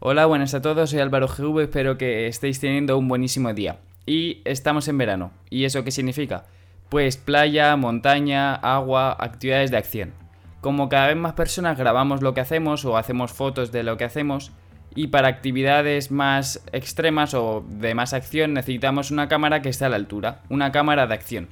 Hola, buenas a todos, soy Álvaro GV, espero que estéis teniendo un buenísimo día. Y estamos en verano. ¿Y eso qué significa? Pues playa, montaña, agua, actividades de acción. Como cada vez más personas grabamos lo que hacemos o hacemos fotos de lo que hacemos, y para actividades más extremas o de más acción necesitamos una cámara que esté a la altura, una cámara de acción.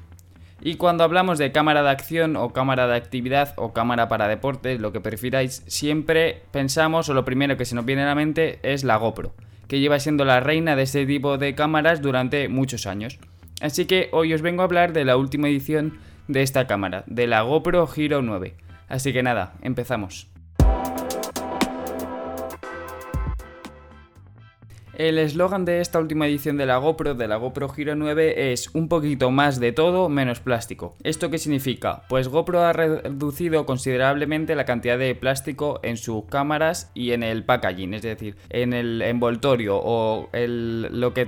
Y cuando hablamos de cámara de acción o cámara de actividad o cámara para deportes, lo que prefiráis, siempre pensamos o lo primero que se nos viene a la mente es la GoPro, que lleva siendo la reina de este tipo de cámaras durante muchos años. Así que hoy os vengo a hablar de la última edición de esta cámara, de la GoPro Hero 9. Así que nada, empezamos. El eslogan de esta última edición de la GoPro, de la GoPro Hero 9, es un poquito más de todo menos plástico. ¿Esto qué significa? Pues GoPro ha reducido considerablemente la cantidad de plástico en sus cámaras y en el packaging, es decir, en el envoltorio o lo que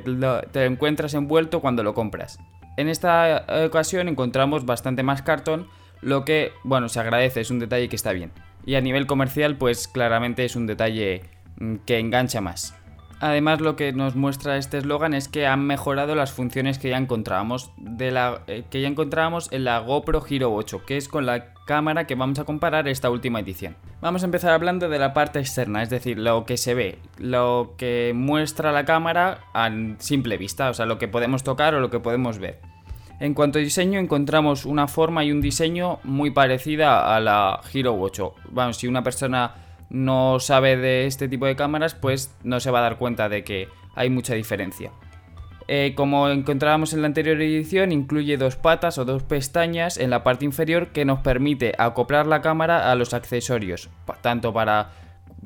te encuentras envuelto cuando lo compras. En esta ocasión encontramos bastante más cartón, lo que, bueno, se agradece, es un detalle que está bien. Y a nivel comercial, pues claramente es un detalle mm, que engancha más. Además, lo que nos muestra este eslogan es que han mejorado las funciones que ya encontrábamos, de la, eh, que ya encontrábamos en la GoPro Hero 8, que es con la cámara que vamos a comparar esta última edición. Vamos a empezar hablando de la parte externa, es decir, lo que se ve, lo que muestra la cámara a simple vista, o sea, lo que podemos tocar o lo que podemos ver. En cuanto a diseño, encontramos una forma y un diseño muy parecida a la Hero 8. Vamos, si una persona no sabe de este tipo de cámaras, pues no se va a dar cuenta de que hay mucha diferencia. Eh, como encontrábamos en la anterior edición, incluye dos patas o dos pestañas en la parte inferior que nos permite acoplar la cámara a los accesorios, tanto para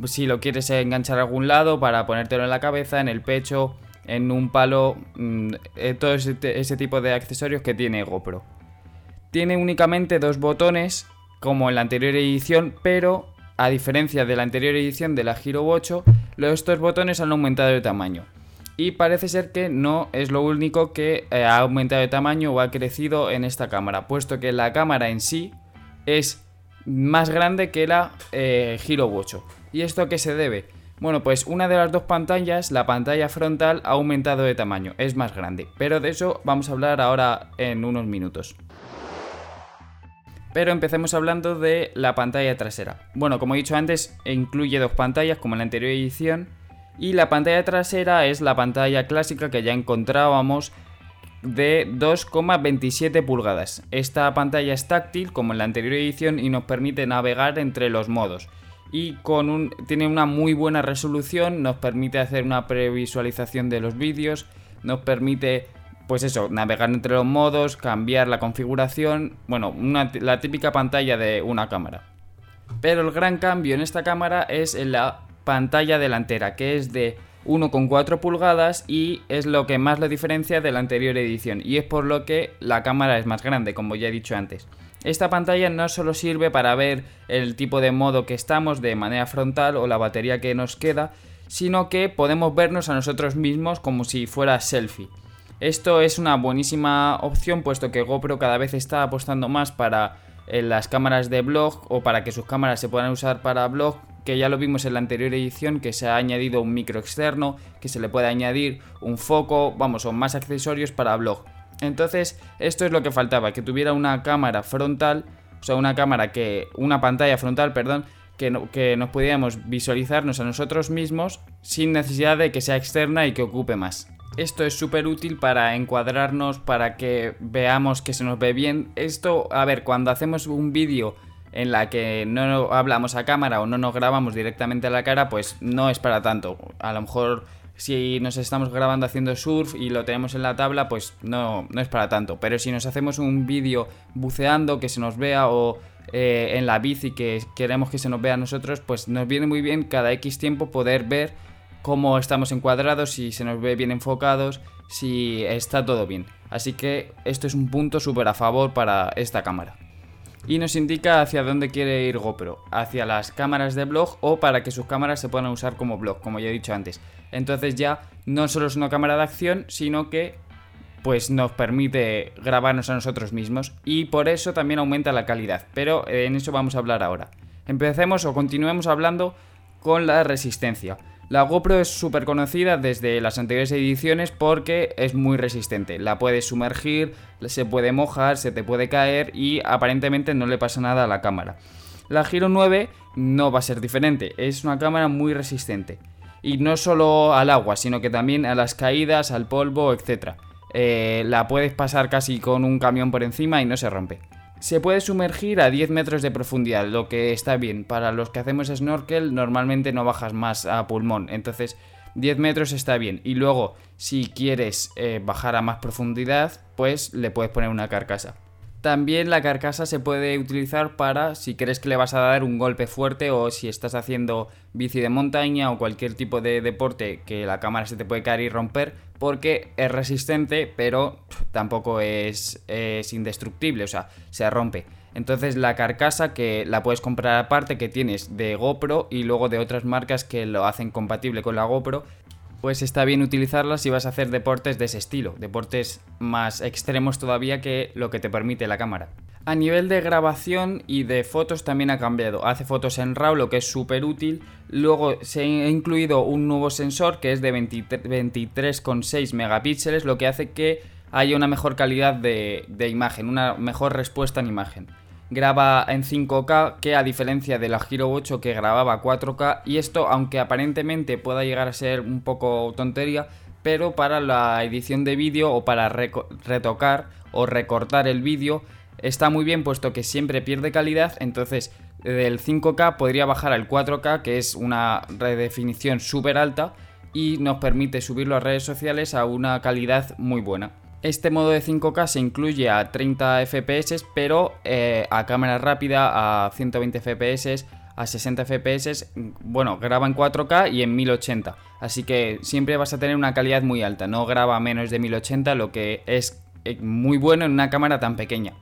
si lo quieres enganchar a algún lado, para ponértelo en la cabeza, en el pecho, en un palo, mm, eh, todo ese tipo de accesorios que tiene GoPro. Tiene únicamente dos botones, como en la anterior edición, pero a diferencia de la anterior edición de la Hero 8, estos botones han aumentado de tamaño. Y parece ser que no es lo único que eh, ha aumentado de tamaño o ha crecido en esta cámara, puesto que la cámara en sí es más grande que la eh, Hero 8. ¿Y esto a qué se debe? Bueno, pues una de las dos pantallas, la pantalla frontal, ha aumentado de tamaño, es más grande, pero de eso vamos a hablar ahora en unos minutos. Pero empecemos hablando de la pantalla trasera. Bueno, como he dicho antes, incluye dos pantallas como en la anterior edición. Y la pantalla trasera es la pantalla clásica que ya encontrábamos de 2,27 pulgadas. Esta pantalla es táctil como en la anterior edición y nos permite navegar entre los modos. Y tiene una muy buena resolución, nos permite hacer una previsualización de los vídeos, nos permite pues eso, navegar entre los modos, cambiar la configuración, bueno, la típica pantalla de una cámara. Pero el gran cambio en esta cámara es en la pantalla delantera, que es de 1,4 pulgadas y es lo que más la diferencia de la anterior edición y es por lo que la cámara es más grande, como ya he dicho antes. Esta pantalla no solo sirve para ver el tipo de modo que estamos de manera frontal o la batería que nos queda, sino que podemos vernos a nosotros mismos como si fuera selfie. Esto es una buenísima opción puesto que GoPro cada vez está apostando más para eh, las cámaras de blog o para que sus cámaras se puedan usar para blog, que ya lo vimos en la anterior edición, que se ha añadido un micro externo, que se le puede añadir un foco, vamos, o más accesorios para blog. Entonces, esto es lo que faltaba, que tuviera una cámara frontal, o sea, una cámara que, una pantalla frontal, perdón, que, que nos pudiéramos visualizarnos a nosotros mismos sin necesidad de que sea externa y que ocupe más. Esto es súper útil para encuadrarnos, para que veamos que se nos ve bien. Esto, a ver, cuando hacemos un vídeo en la que no hablamos a cámara o no nos grabamos directamente a la cara, pues no es para tanto. A lo mejor si nos estamos grabando haciendo surf y lo tenemos en la tabla, pues no, no es para tanto. Pero si nos hacemos un vídeo buceando, que se nos vea o eh, en la bici que queremos que se nos vea a nosotros, pues nos viene muy bien cada X tiempo poder ver cómo estamos encuadrados, si se nos ve bien enfocados, si está todo bien. Así que esto es un punto súper a favor para esta cámara. Y nos indica hacia dónde quiere ir GoPro, hacia las cámaras de blog o para que sus cámaras se puedan usar como blog, como ya he dicho antes. Entonces ya no solo es una cámara de acción, sino que pues nos permite grabarnos a nosotros mismos y por eso también aumenta la calidad, pero en eso vamos a hablar ahora. Empecemos o continuemos hablando con la resistencia. La GoPro es súper conocida desde las anteriores ediciones porque es muy resistente. La puedes sumergir, se puede mojar, se te puede caer y aparentemente no le pasa nada a la cámara. La Giro 9 no va a ser diferente, es una cámara muy resistente. Y no solo al agua, sino que también a las caídas, al polvo, etc. Eh, la puedes pasar casi con un camión por encima y no se rompe. Se puede sumergir a 10 metros de profundidad, lo que está bien. Para los que hacemos snorkel normalmente no bajas más a pulmón, entonces 10 metros está bien. Y luego, si quieres eh, bajar a más profundidad, pues le puedes poner una carcasa. También la carcasa se puede utilizar para si crees que le vas a dar un golpe fuerte o si estás haciendo bici de montaña o cualquier tipo de deporte que la cámara se te puede caer y romper porque es resistente pero tampoco es, es indestructible, o sea, se rompe. Entonces la carcasa que la puedes comprar aparte que tienes de GoPro y luego de otras marcas que lo hacen compatible con la GoPro pues está bien utilizarlas si vas a hacer deportes de ese estilo, deportes más extremos todavía que lo que te permite la cámara. A nivel de grabación y de fotos también ha cambiado. Hace fotos en RAW, lo que es súper útil. Luego se ha incluido un nuevo sensor que es de 23,6 megapíxeles, lo que hace que haya una mejor calidad de imagen, una mejor respuesta en imagen graba en 5K, que a diferencia de la Giro 8 que grababa 4K, y esto aunque aparentemente pueda llegar a ser un poco tontería, pero para la edición de vídeo o para retocar o recortar el vídeo está muy bien puesto que siempre pierde calidad, entonces del 5K podría bajar al 4K, que es una redefinición súper alta y nos permite subirlo a redes sociales a una calidad muy buena. Este modo de 5K se incluye a 30 FPS, pero eh, a cámara rápida, a 120 FPS, a 60 FPS, bueno, graba en 4K y en 1080. Así que siempre vas a tener una calidad muy alta, no graba menos de 1080, lo que es eh, muy bueno en una cámara tan pequeña,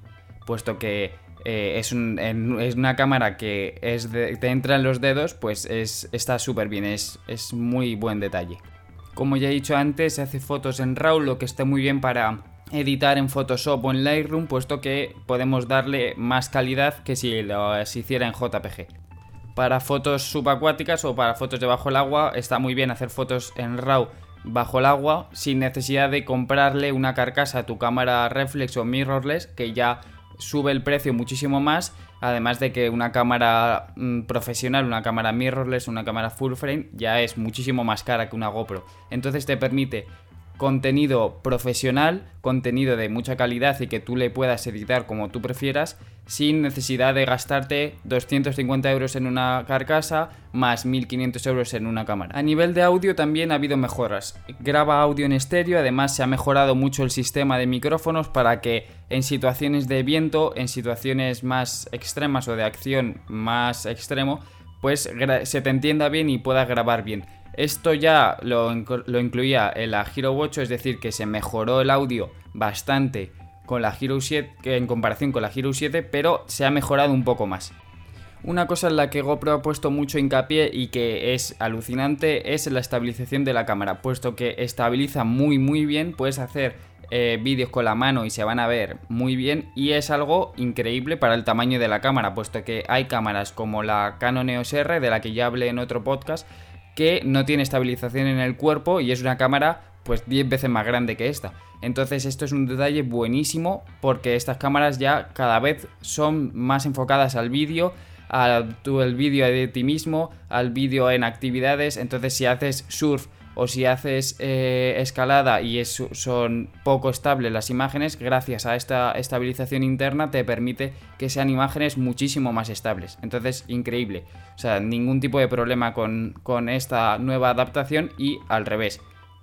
puesto que eh, es, una cámara que te entra en los dedos, pues es, está súper bien, es muy buen detalle. Como ya he dicho antes, se hace fotos en RAW, lo que está muy bien para editar en Photoshop o en Lightroom, puesto que podemos darle más calidad que si lo hiciera en JPG. Para fotos subacuáticas o para fotos debajo del agua, está muy bien hacer fotos en RAW bajo el agua sin necesidad de comprarle una carcasa a tu cámara reflex o mirrorless que ya sube el precio muchísimo más, además de que una cámara mm, profesional, una cámara mirrorless, una cámara full frame ya es muchísimo más cara que una GoPro. Entonces te permite contenido profesional, contenido de mucha calidad y que tú le puedas editar como tú prefieras, sin necesidad de gastarte 250 euros en una carcasa más 1500 euros en una cámara. A nivel de audio también ha habido mejoras. Graba audio en estéreo, además se ha mejorado mucho el sistema de micrófonos para que en situaciones de viento, en situaciones más extremas o de acción más extremo, pues se te entienda bien y puedas grabar bien. Esto ya lo, incluía en la Hero 8, es decir, que se mejoró el audio bastante con la Hero 7, que en comparación con la Hero 7, pero se ha mejorado un poco más. Una cosa en la que GoPro ha puesto mucho hincapié y que es alucinante es la estabilización de la cámara, puesto que estabiliza muy muy bien, puedes hacer eh, vídeos con la mano y se van a ver muy bien y es algo increíble para el tamaño de la cámara, puesto que hay cámaras como la Canon EOS R, de la que ya hablé en otro podcast, que no tiene estabilización en el cuerpo y es una cámara pues 10 veces más grande que esta. Entonces esto es un detalle buenísimo porque estas cámaras ya cada vez son más enfocadas al vídeo, al el vídeo de ti mismo, al vídeo en actividades. Entonces si haces surf o si haces eh, escalada y son poco estables las imágenes, gracias a esta estabilización interna te permite que sean imágenes muchísimo más estables. Entonces, increíble. O sea, ningún tipo de problema con, con esta nueva adaptación y al revés.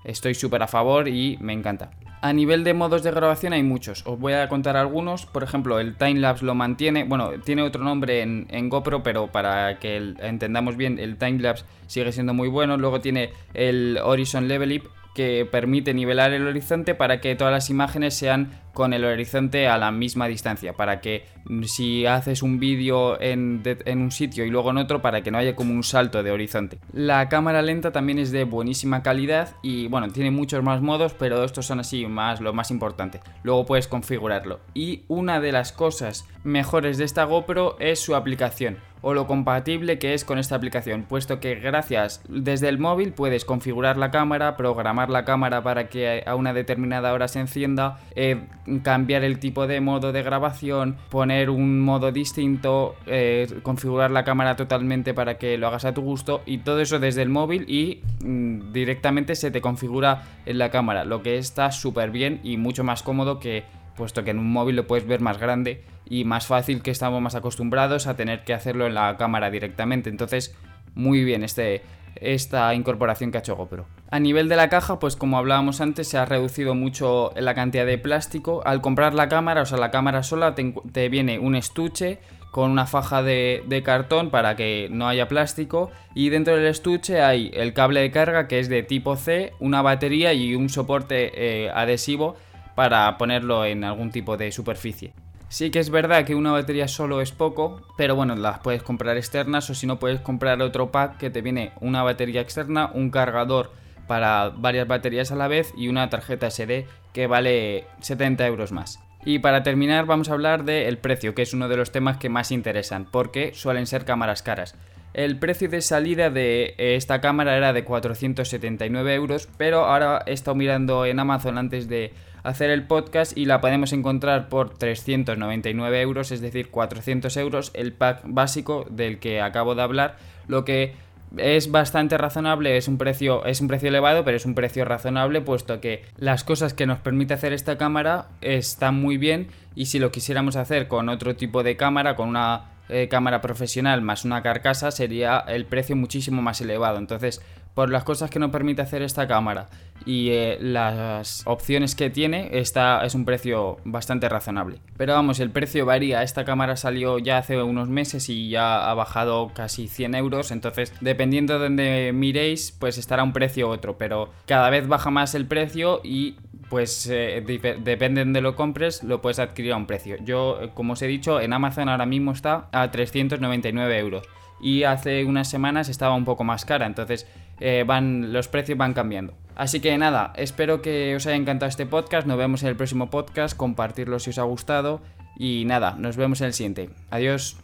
Estoy súper a favor y me encanta. A nivel de modos de grabación hay muchos, os voy a contar algunos, por ejemplo el timelapse lo mantiene, bueno, tiene otro nombre en, GoPro, pero para que entendamos bien, el timelapse sigue siendo muy bueno, luego tiene el Horizon Level Up que permite nivelar el horizonte para que todas las imágenes sean con el horizonte a la misma distancia, para que si haces un vídeo en, un sitio y luego en otro, para que no haya como un salto de horizonte. La cámara lenta también es de buenísima calidad y bueno, tiene muchos más modos, pero estos son así más lo más importante. Luego puedes configurarlo. Y una de las cosas mejores de esta GoPro es su aplicación o lo compatible que es con esta aplicación, puesto que gracias desde el móvil puedes configurar la cámara, programar la cámara para que a una determinada hora se encienda, eh, cambiar el tipo de modo de grabación, poner un modo distinto, eh, configurar la cámara totalmente para que lo hagas a tu gusto y todo eso desde el móvil y mm, directamente se te configura en la cámara, lo que está súper bien y mucho más cómodo que puesto que en un móvil lo puedes ver más grande y más fácil que estamos más acostumbrados a tener que hacerlo en la cámara directamente. Entonces, muy bien este, esta incorporación que ha hecho GoPro. A nivel de la caja, pues como hablábamos antes, se ha reducido mucho la cantidad de plástico. Al comprar la cámara, o sea, la cámara sola, te, viene un estuche con una faja de, cartón para que no haya plástico y dentro del estuche hay el cable de carga que es de tipo C, una batería y un soporte eh, adhesivo para ponerlo en algún tipo de superficie. Sí que es verdad que una batería solo es poco, pero bueno, las puedes comprar externas o si no puedes comprar otro pack que te viene una batería externa, un cargador para varias baterías a la vez y una tarjeta SD que vale 70 euros más. Y para terminar vamos a hablar del precio, que es uno de los temas que más interesan, porque suelen ser cámaras caras. El precio de salida de esta cámara era de 479 euros, pero ahora he estado mirando en Amazon antes de hacer el podcast y la podemos encontrar por 399 euros, es decir, 400 euros el pack básico del que acabo de hablar, lo que es bastante razonable, es un precio es un precio elevado, pero es un precio razonable puesto que las cosas que nos permite hacer esta cámara están muy bien y si lo quisiéramos hacer con otro tipo de cámara, con una eh, cámara profesional más una carcasa sería el precio muchísimo más elevado. Entonces, por las cosas que nos permite hacer esta cámara y eh, las opciones que tiene, esta es un precio bastante razonable. Pero vamos, el precio varía. Esta cámara salió ya hace unos meses y ya ha bajado casi 100 euros. Entonces, dependiendo de donde miréis, pues estará un precio u otro. Pero cada vez baja más el precio y pues eh, dependen de lo compres, lo puedes adquirir a un precio. Yo, eh, como os he dicho, en Amazon ahora mismo está a 399 euros. Y hace unas semanas estaba un poco más cara, entonces eh, van, los precios van cambiando. Así que nada, espero que os haya encantado este podcast, nos vemos en el próximo podcast, compartirlo si os ha gustado y nada, nos vemos en el siguiente. Adiós.